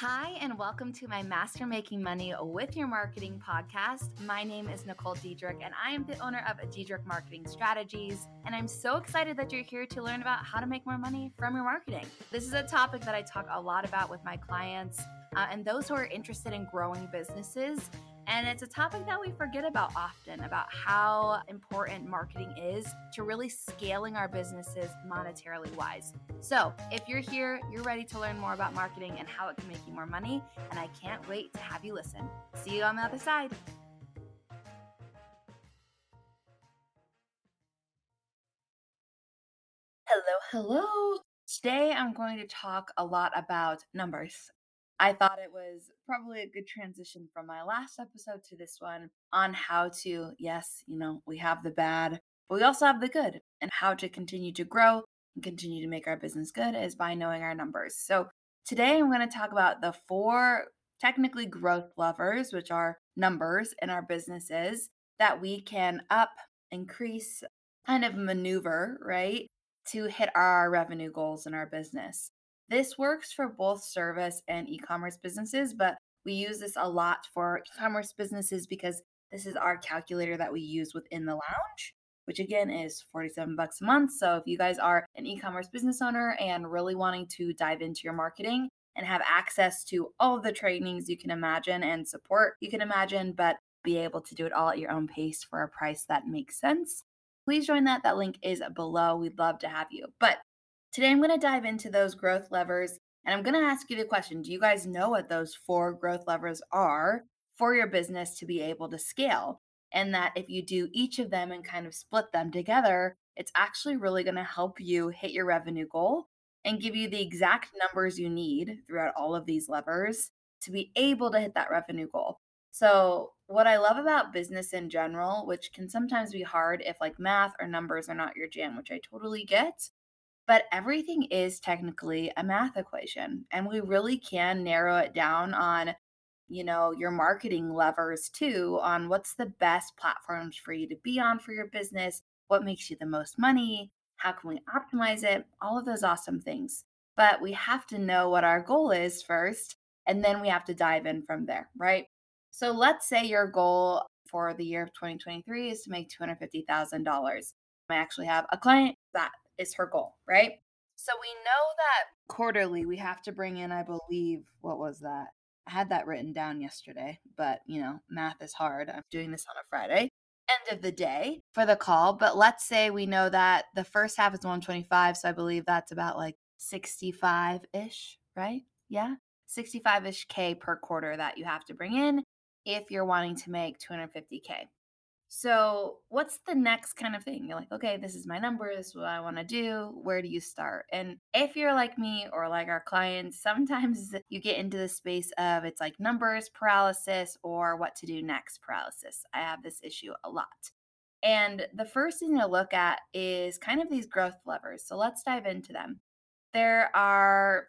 Hi, and welcome to my Master Making Money with Your Marketing podcast. My name is Nicole Diedrich, and I am the owner of Diedrich Marketing Strategies. And I'm so excited that you're here to learn about how to make more money from your marketing. This is a topic that I talk a lot about with my clients uh, and those who are interested in growing businesses. And it's a topic that we forget about often about how important marketing is to really scaling our businesses monetarily wise. So, if you're here, you're ready to learn more about marketing and how it can make you more money, and I can't wait to have you listen. See you on the other side. Hello, hello. Today I'm going to talk a lot about numbers. I thought it was probably a good transition from my last episode to this one on how to, yes, you know, we have the bad, but we also have the good, and how to continue to grow and continue to make our business good is by knowing our numbers. So today I'm going to talk about the four technically growth levers, which are numbers in our businesses that we can up, increase, kind of maneuver, right, to hit our revenue goals in our business. This works for both service and e commerce businesses, but we use this a lot for e commerce businesses because this is our calculator that we use within the lounge, which again is 47 bucks a month. So if you guys are an e commerce business owner and really wanting to dive into your marketing and have access to all the trainings you can imagine and support you can imagine, but be able to do it all at your own pace for a price that makes sense, please join that. That link is below. We'd love to have you. But Today, I'm going to dive into those growth levers and I'm going to ask you the question Do you guys know what those four growth levers are for your business to be able to scale? And that if you do each of them and kind of split them together, it's actually really going to help you hit your revenue goal and give you the exact numbers you need throughout all of these levers to be able to hit that revenue goal. So, what I love about business in general, which can sometimes be hard if like math or numbers are not your jam, which I totally get, but everything is technically a math equation and we really can narrow it down on you know your marketing levers too on what's the best platforms for you to be on for your business what makes you the most money how can we optimize it all of those awesome things. But we have to know what our goal is first and then we have to dive in from there right? So let's say your goal for the year of 2023 is to make $250000 i actually have a client that is her goal, right? So we know that quarterly we have to bring in, I believe, what was that? I had that written down yesterday, but you know, math is hard. I'm doing this on a Friday, end of the day for the call. But let's say we know that the first half is 125. So I believe that's about like 65 ish, right? Yeah. 65 ish K per quarter that you have to bring in if you're wanting to make 250K. So, what's the next kind of thing? You're like, okay, this is my number. This is what I want to do. Where do you start? And if you're like me or like our clients, sometimes you get into the space of it's like numbers paralysis or what to do next paralysis. I have this issue a lot. And the first thing to look at is kind of these growth levers. So, let's dive into them. There are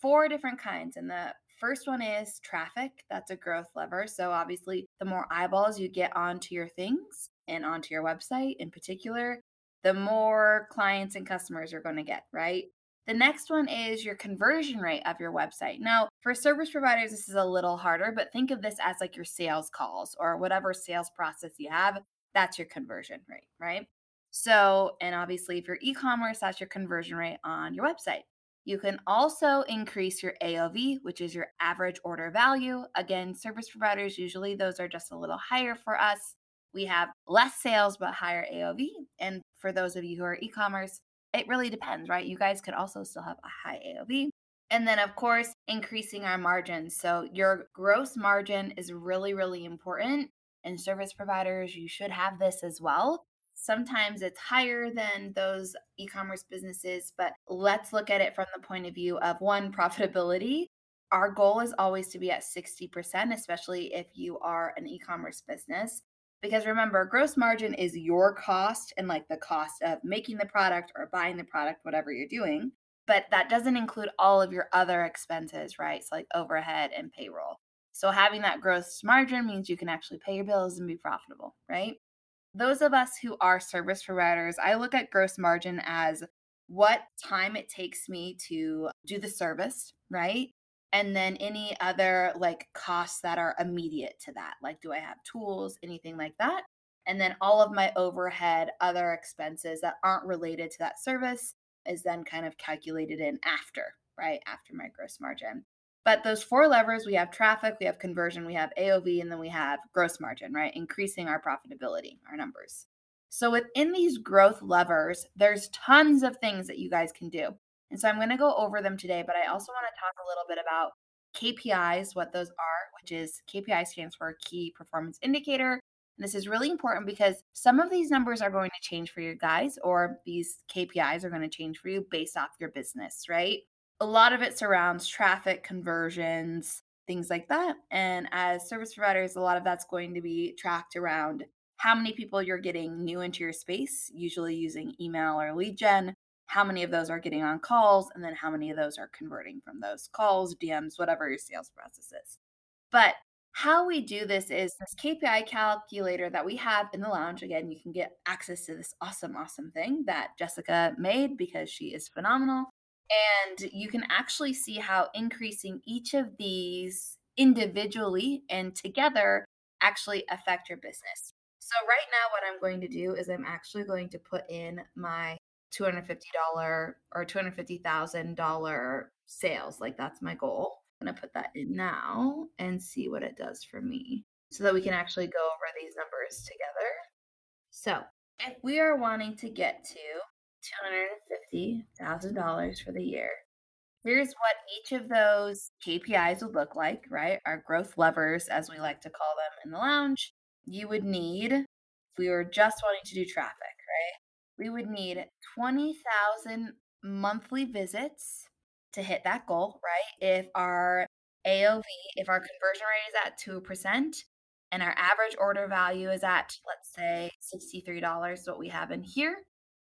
four different kinds, and the First one is traffic. That's a growth lever. So, obviously, the more eyeballs you get onto your things and onto your website in particular, the more clients and customers you're going to get, right? The next one is your conversion rate of your website. Now, for service providers, this is a little harder, but think of this as like your sales calls or whatever sales process you have. That's your conversion rate, right? So, and obviously, if you're e commerce, that's your conversion rate on your website. You can also increase your AOV, which is your average order value. Again, service providers, usually those are just a little higher for us. We have less sales, but higher AOV. And for those of you who are e commerce, it really depends, right? You guys could also still have a high AOV. And then, of course, increasing our margins. So, your gross margin is really, really important. And service providers, you should have this as well. Sometimes it's higher than those e commerce businesses, but let's look at it from the point of view of one, profitability. Our goal is always to be at 60%, especially if you are an e commerce business. Because remember, gross margin is your cost and like the cost of making the product or buying the product, whatever you're doing. But that doesn't include all of your other expenses, right? So, like overhead and payroll. So, having that gross margin means you can actually pay your bills and be profitable, right? Those of us who are service providers, I look at gross margin as what time it takes me to do the service, right? and then any other like costs that are immediate to that. Like, do I have tools, anything like that? And then all of my overhead, other expenses that aren't related to that service is then kind of calculated in after, right? After my gross margin. But those four levers we have traffic, we have conversion, we have AOV, and then we have gross margin, right? Increasing our profitability, our numbers. So within these growth levers, there's tons of things that you guys can do. And so I'm going to go over them today, but I also want to talk a little bit about KPIs, what those are, which is KPI stands for key performance indicator. And this is really important because some of these numbers are going to change for you guys, or these KPIs are going to change for you based off your business, right? A lot of it surrounds traffic conversions, things like that. And as service providers, a lot of that's going to be tracked around how many people you're getting new into your space, usually using email or lead gen, how many of those are getting on calls, and then how many of those are converting from those calls, DMs, whatever your sales process is. But how we do this is this KPI calculator that we have in the lounge. Again, you can get access to this awesome, awesome thing that Jessica made because she is phenomenal. And you can actually see how increasing each of these individually and together actually affect your business. So, right now, what I'm going to do is I'm actually going to put in my $250 or $250,000 sales. Like, that's my goal. I'm going to put that in now and see what it does for me so that we can actually go over these numbers together. So, if we are wanting to get to $250,000 for the year. Here's what each of those KPIs would look like, right? Our growth levers, as we like to call them in the lounge. You would need, if we were just wanting to do traffic, right? We would need 20,000 monthly visits to hit that goal, right? If our AOV, if our conversion rate is at 2% and our average order value is at, let's say, $63, what we have in here,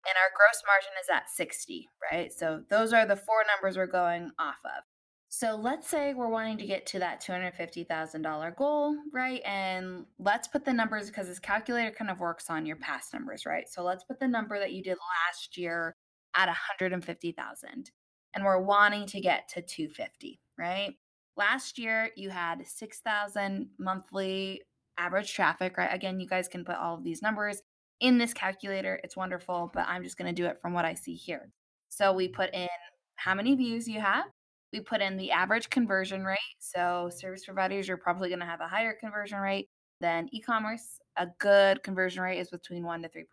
and our gross margin is at 60, right? So those are the four numbers we're going off of. So let's say we're wanting to get to that $250,000 goal, right? And let's put the numbers because this calculator kind of works on your past numbers, right? So let's put the number that you did last year at 150,000 and we're wanting to get to 250, right? Last year you had 6,000 monthly average traffic, right? Again, you guys can put all of these numbers in this calculator. It's wonderful, but I'm just going to do it from what I see here. So we put in how many views you have. We put in the average conversion rate. So service providers, you're probably going to have a higher conversion rate than e-commerce. A good conversion rate is between 1 to 3%.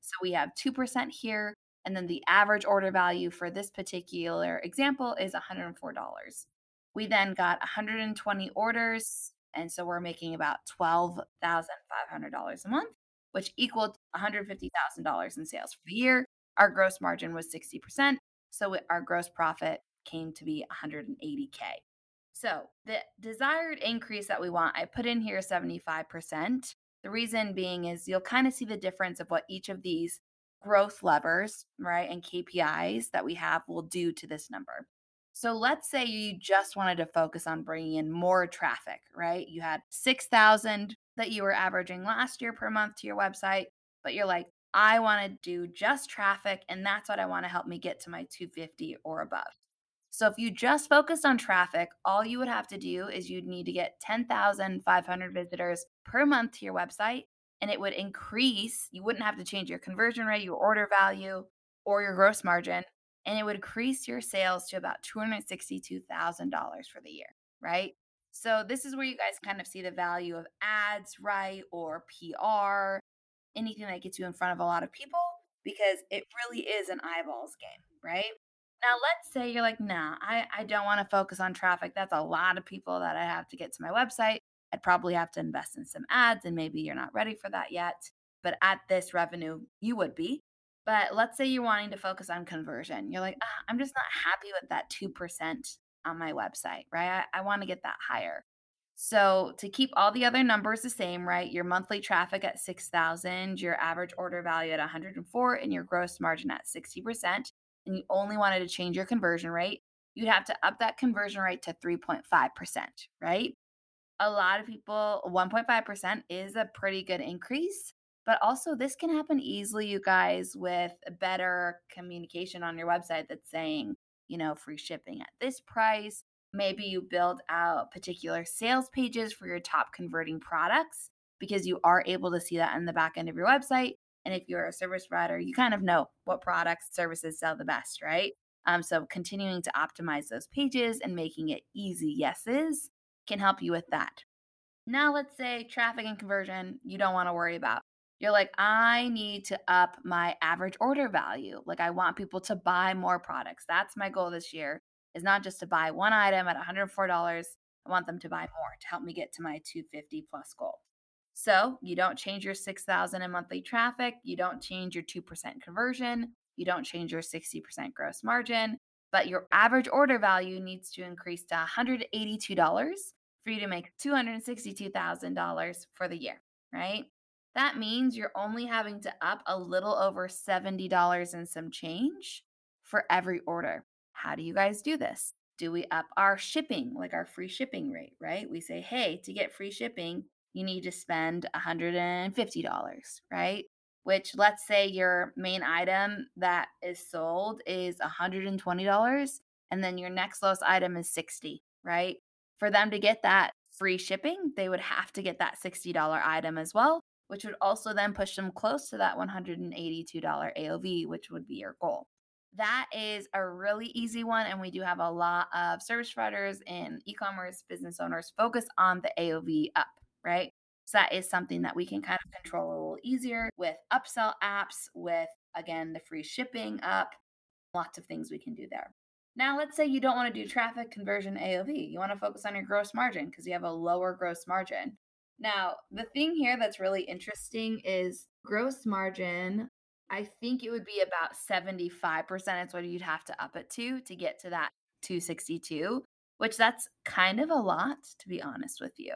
So we have 2% here. And then the average order value for this particular example is $104. We then got 120 orders. And so we're making about $12,500 a month which equaled $150,000 in sales for the year. Our gross margin was 60%. So our gross profit came to be 180K. So the desired increase that we want, I put in here 75%. The reason being is you'll kind of see the difference of what each of these growth levers, right, and KPIs that we have will do to this number. So let's say you just wanted to focus on bringing in more traffic, right? You had 6,000 that you were averaging last year per month to your website, but you're like, I want to do just traffic and that's what I want to help me get to my 250 or above. So if you just focused on traffic, all you would have to do is you'd need to get 10,500 visitors per month to your website and it would increase. You wouldn't have to change your conversion rate, your order value, or your gross margin, and it would increase your sales to about $262,000 for the year, right? So this is where you guys kind of see the value of ads, right? Or PR, anything that gets you in front of a lot of people because it really is an eyeballs game, right? Now let's say you're like, nah, I, I don't want to focus on traffic. That's a lot of people that I have to get to my website. I'd probably have to invest in some ads and maybe you're not ready for that yet. But at this revenue, you would be. But let's say you're wanting to focus on conversion. You're like, ah, I'm just not happy with that 2% on my website, right? I, I want to get that higher. So to keep all the other numbers the same, right? Your monthly traffic at 6,000, your average order value at 104, and your gross margin at 60%, and you only wanted to change your conversion rate, you'd have to up that conversion rate to 3.5%, right? A lot of people, 1.5% is a pretty good increase. But also, this can happen easily, you guys, with better communication on your website that's saying, you know, free shipping at this price, Maybe you build out particular sales pages for your top converting products because you are able to see that in the back end of your website. And if you're a service provider, you kind of know what products, services sell the best, right? Um, so continuing to optimize those pages and making it easy yeses can help you with that. Now, let's say traffic and conversion you don't want to worry about. You're like, I need to up my average order value. Like, I want people to buy more products. That's my goal this year is not just to buy one item at $104. I want them to buy more to help me get to my 250 plus goal. So you don't change your 6,000 in monthly traffic. You don't change your 2% conversion. You don't change your 60% gross margin, but your average order value needs to increase to $182 for you to make $262,000 for the year, right? That means you're only having to up a little over $70 and some change for every order. How do you guys do this? Do we up our shipping, like our free shipping rate, right? We say, hey, to get free shipping, you need to spend $150, right? Which let's say your main item that is sold is $120 and then your next lowest item is 60, right? For them to get that free shipping, they would have to get that $60 item as well, which would also then push them close to that $182 AOV, which would be your goal. That is a really easy one. And we do have a lot of service providers and e commerce business owners focus on the AOV up, right? So that is something that we can kind of control a little easier with upsell apps, with again, the free shipping up, lots of things we can do there. Now, let's say you don't want to do traffic conversion AOV. You want to focus on your gross margin because you have a lower gross margin. Now, the thing here that's really interesting is gross margin. I think it would be about 75% is what you'd have to up it to to get to that 262, which that's kind of a lot, to be honest with you.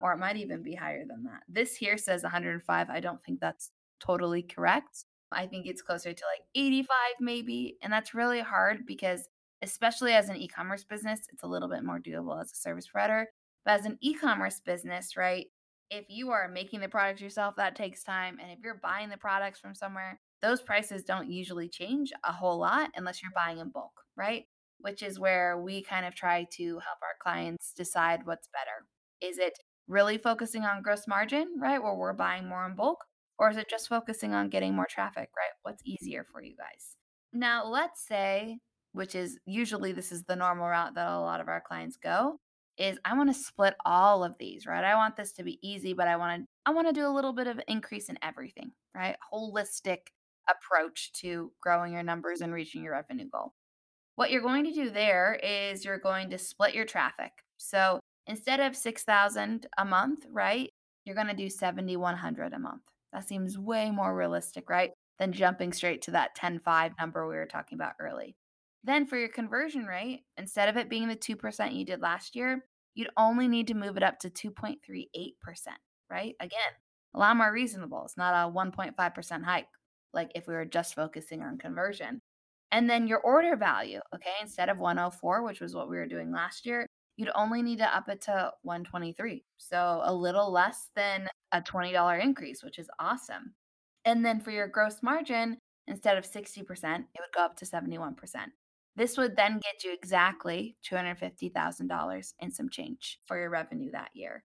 Or it might even be higher than that. This here says 105. I don't think that's totally correct. I think it's closer to like 85 maybe. And that's really hard because especially as an e-commerce business, it's a little bit more doable as a service provider. But as an e-commerce business, right? If you are making the products yourself, that takes time. And if you're buying the products from somewhere, those prices don't usually change a whole lot unless you're buying in bulk, right? Which is where we kind of try to help our clients decide what's better. Is it really focusing on gross margin, right? Where we're buying more in bulk? Or is it just focusing on getting more traffic, right? What's easier for you guys? Now, let's say which is usually this is the normal route that a lot of our clients go is I want to split all of these, right? I want this to be easy, but I want to I want to do a little bit of increase in everything, right? Holistic approach to growing your numbers and reaching your revenue goal. What you're going to do there is you're going to split your traffic. So instead of 6,000 a month, right? You're going to do 7,100 a month. That seems way more realistic, right? Than jumping straight to that 10 5 number we were talking about early. Then for your conversion rate, instead of it being the 2% you did last year, you'd only need to move it up to 2.38%, right? Again, a lot more reasonable. It's not a 1.5% hike, like if we were just focusing on conversion. And then your order value, okay, instead of 104, which was what we were doing last year, you'd only need to up it to 123. So a little less than a $20 increase, which is awesome. And then for your gross margin, instead of 60%, it would go up to 71%. This would then get you exactly $250,000 and some change for your revenue that year,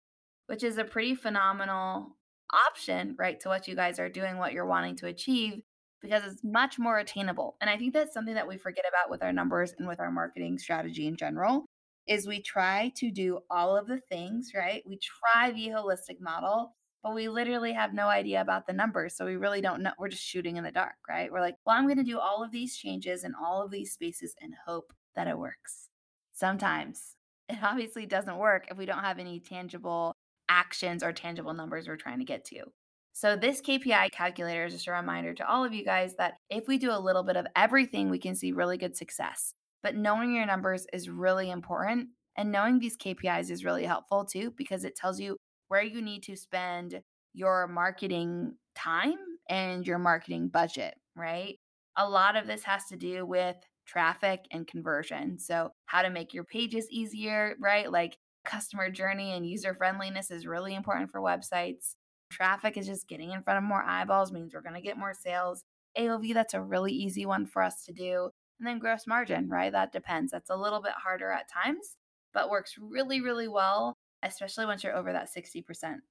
which is a pretty phenomenal option, right, to what you guys are doing, what you're wanting to achieve, because it's much more attainable. And I think that's something that we forget about with our numbers and with our marketing strategy in general is we try to do all of the things, right? We try the holistic model but we literally have no idea about the numbers. So we really don't know. We're just shooting in the dark, right? We're like, well, I'm going to do all of these changes in all of these spaces and hope that it works. Sometimes it obviously doesn't work if we don't have any tangible actions or tangible numbers we're trying to get to. So, this KPI calculator is just a reminder to all of you guys that if we do a little bit of everything, we can see really good success. But knowing your numbers is really important. And knowing these KPIs is really helpful too, because it tells you where you need to spend your marketing time and your marketing budget, right? A lot of this has to do with traffic and conversion. So, how to make your pages easier, right? Like customer journey and user friendliness is really important for websites. Traffic is just getting in front of more eyeballs, means we're going to get more sales. AOV, that's a really easy one for us to do. And then gross margin, right? That depends. That's a little bit harder at times, but works really, really well, especially once you're over that 60%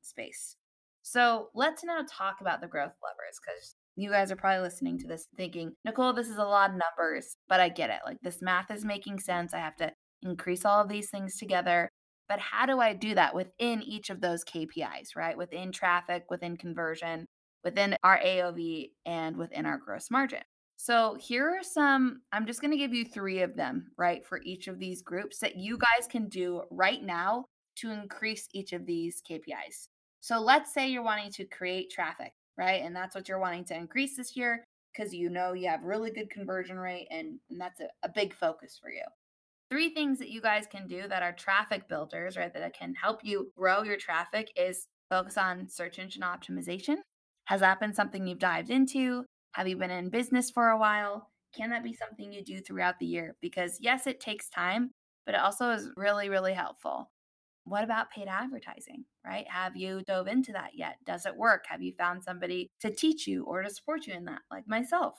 space. So let's now talk about the growth levers because you guys are probably listening to this thinking, Nicole, this is a lot of numbers, but I get it. Like this math is making sense. I have to increase all of these things together. But how do I do that within each of those KPIs, right? Within traffic, within conversion, within our AOV, and within our gross margin. So here are some, I'm just going to give you three of them, right, for each of these groups that you guys can do right now to increase each of these KPIs. So let's say you're wanting to create traffic, right? And that's what you're wanting to increase this year because you know you have really good conversion rate and, and that's a, a big focus for you. Three things that you guys can do that are traffic builders, right? That can help you grow your traffic is focus on search engine optimization. Has that been something you've dived into? Have you been in business for a while? Can that be something you do throughout the year? Because yes, it takes time, but it also is really, really helpful. What about paid advertising, right? Have you dove into that yet? Does it work? Have you found somebody to teach you or to support you in that, like myself?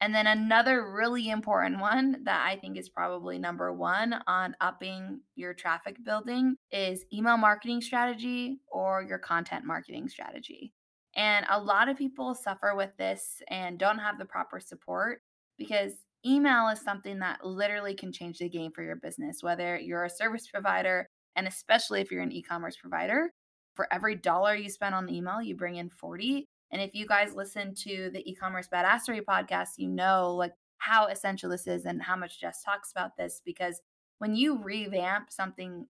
And then another really important one that I think is probably number one on upping your traffic building is email marketing strategy or your content marketing strategy. And a lot of people suffer with this and don't have the proper support because email is something that literally can change the game for your business, whether you're a service provider and especially if you're an e commerce provider, for every dollar you spend on email, you bring in 40. And if you guys listen to the e commerce badassery podcast, you know like how essential this is and how much Jess talks about this because when you revamp something,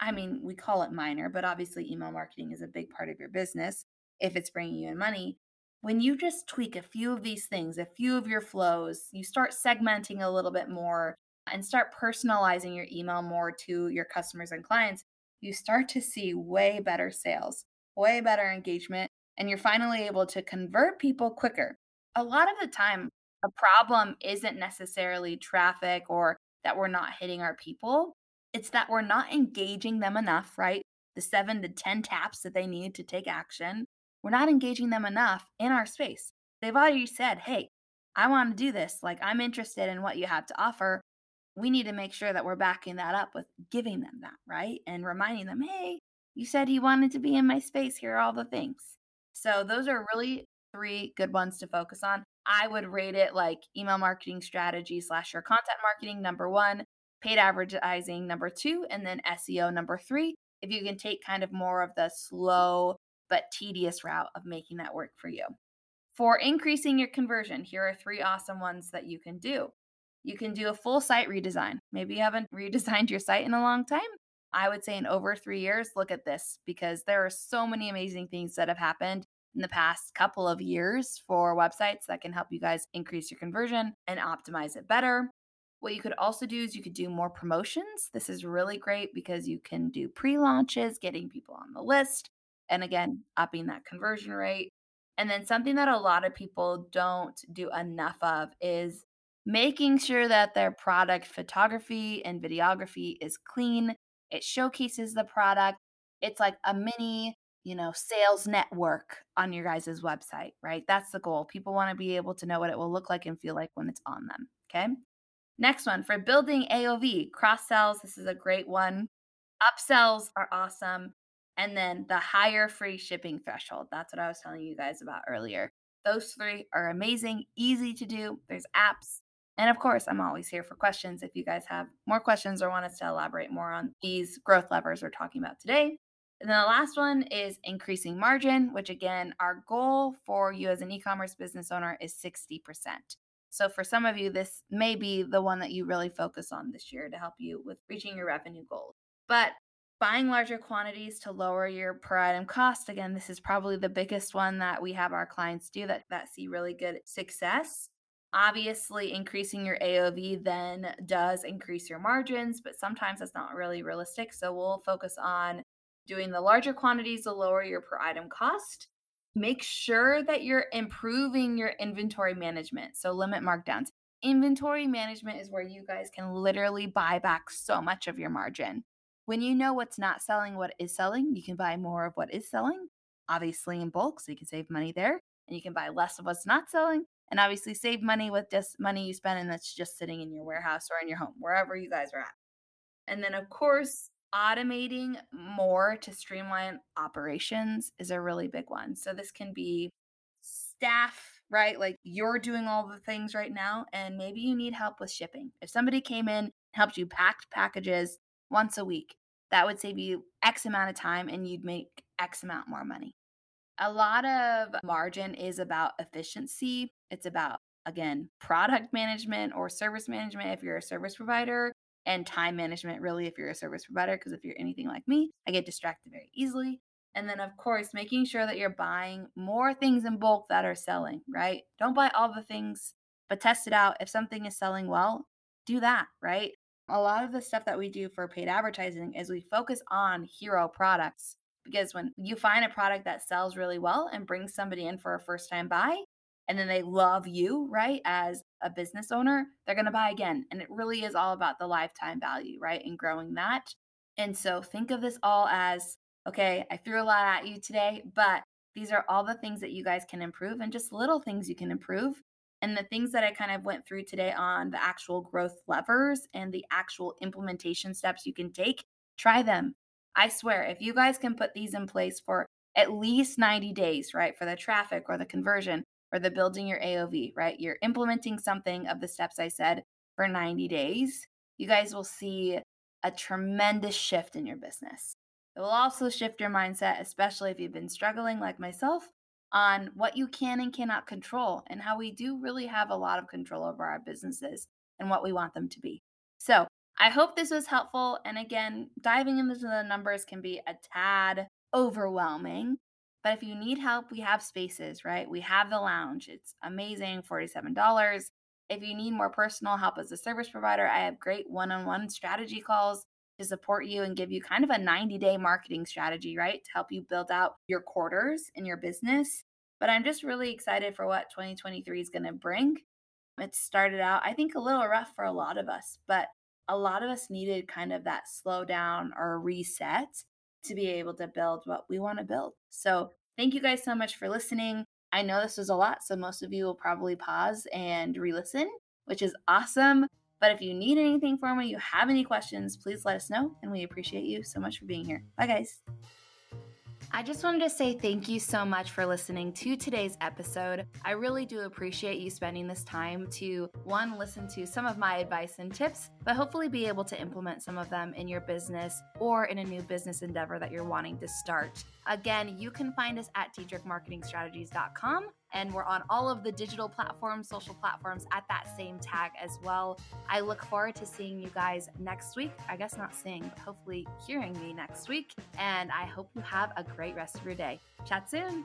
I mean, we call it minor, but obviously email marketing is a big part of your business if it's bringing you in money. When you just tweak a few of these things, a few of your flows, you start segmenting a little bit more, and start personalizing your email more to your customers and clients, you start to see way better sales, way better engagement, and you're finally able to convert people quicker. A lot of the time, a problem isn't necessarily traffic or that we're not hitting our people. It's that we're not engaging them enough, right? The seven to 10 taps that they need to take action. We're not engaging them enough in our space. They've already said, hey, I want to do this. Like, I'm interested in what you have to offer we need to make sure that we're backing that up with giving them that, right? And reminding them, hey, you said you wanted to be in my space. Here are all the things. So, those are really three good ones to focus on. I would rate it like email marketing strategy slash your content marketing, number one, paid advertising, number two, and then SEO, number three. If you can take kind of more of the slow but tedious route of making that work for you. For increasing your conversion, here are three awesome ones that you can do. You can do a full site redesign. Maybe you haven't redesigned your site in a long time. I would say in over three years, look at this because there are so many amazing things that have happened in the past couple of years for websites that can help you guys increase your conversion and optimize it better. What you could also do is you could do more promotions. This is really great because you can do pre launches, getting people on the list, and again, upping that conversion rate. And then something that a lot of people don't do enough of is making sure that their product photography and videography is clean. It showcases the product. It's like a mini, you know, sales network on your guys' website, right? That's the goal. People want to be able to know what it will look like and feel like when it's on them. Okay. Next one for building AOV, cross sells. This is a great one. Upsells are awesome. And then the higher free shipping threshold. That's what I was telling you guys about earlier. Those three are amazing, easy to do. There's apps and of course, I'm always here for questions if you guys have more questions or want us to elaborate more on these growth levers we're talking about today. And then the last one is increasing margin, which again, our goal for you as an e commerce business owner is 60%. So for some of you, this may be the one that you really focus on this year to help you with reaching your revenue goals. But buying larger quantities to lower your per item cost, again, this is probably the biggest one that we have our clients do that, that see really good success. Obviously, increasing your AOV then does increase your margins, but sometimes that's not really realistic. So we'll focus on doing the larger quantities to lower your per item cost. Make sure that you're improving your inventory management. So limit markdowns. Inventory management is where you guys can literally buy back so much of your margin. When you know what's not selling, what is selling, you can buy more of what is selling, obviously in bulk, so you can save money there. And you can buy less of what's not selling, and obviously save money with just money you spend and that's just sitting in your warehouse or in your home, wherever you guys are at. And then, of course, automating more to streamline operations is a really big one. So, this can be staff, right? Like you're doing all the things right now, and maybe you need help with shipping. If somebody came in, helped you pack packages once a week, that would save you X amount of time and you'd make X amount more money. A lot of margin is about efficiency. It's about, again, product management or service management if you're a service provider, and time management, really, if you're a service provider. Because if you're anything like me, I get distracted very easily. And then, of course, making sure that you're buying more things in bulk that are selling, right? Don't buy all the things, but test it out. If something is selling well, do that, right? A lot of the stuff that we do for paid advertising is we focus on hero products because when you find a product that sells really well and brings somebody in for a first time buy, and then they love you, right, as a business owner, they're going to buy again. And it really is all about the lifetime value, right, and growing that. And so think of this all as Okay, I threw a lot at you today, but these are all the things that you guys can improve and just little things you can improve. And the things that I kind of went through today on the actual growth levers and the actual implementation steps you can take, try them. I swear, if you guys can put these in place for at least 90 days, right, for the traffic or the conversion or the building your AOV, right, you're implementing something of the steps I said for 90 days, you guys will see a tremendous shift in your business. It will also shift your mindset, especially if you've been struggling like myself, on what you can and cannot control and how we do really have a lot of control over our businesses and what we want them to be. I hope this was helpful. And again, diving into the numbers can be a tad overwhelming. But if you need help, we have spaces, right? We have the lounge. It's amazing, $47. If you need more personal help as a service provider, I have great one on one strategy calls to support you and give you kind of a 90 day marketing strategy, right? To help you build out your quarters in your business. But I'm just really excited for what 2023 is going to bring. It started out, I think, a little rough for a lot of us, but a lot of us needed kind of that slow down or reset to be able to build what we want to build. So, thank you guys so much for listening. I know this was a lot, so most of you will probably pause and re listen, which is awesome. But if you need anything from me, you have any questions, please let us know. And we appreciate you so much for being here. Bye, guys. I just wanted to say thank you so much for listening to today's episode. I really do appreciate you spending this time to one, listen to some of my advice and tips, but hopefully be able to implement some of them in your business or in a new business endeavor that you're wanting to start. Again, you can find us at diedrichmarketingstrategies.com and we're on all of the digital platforms, social platforms at that same tag as well. I look forward to seeing you guys next week. I guess not seeing, but hopefully hearing me next week. And I hope you have a great rest of your day. Chat soon.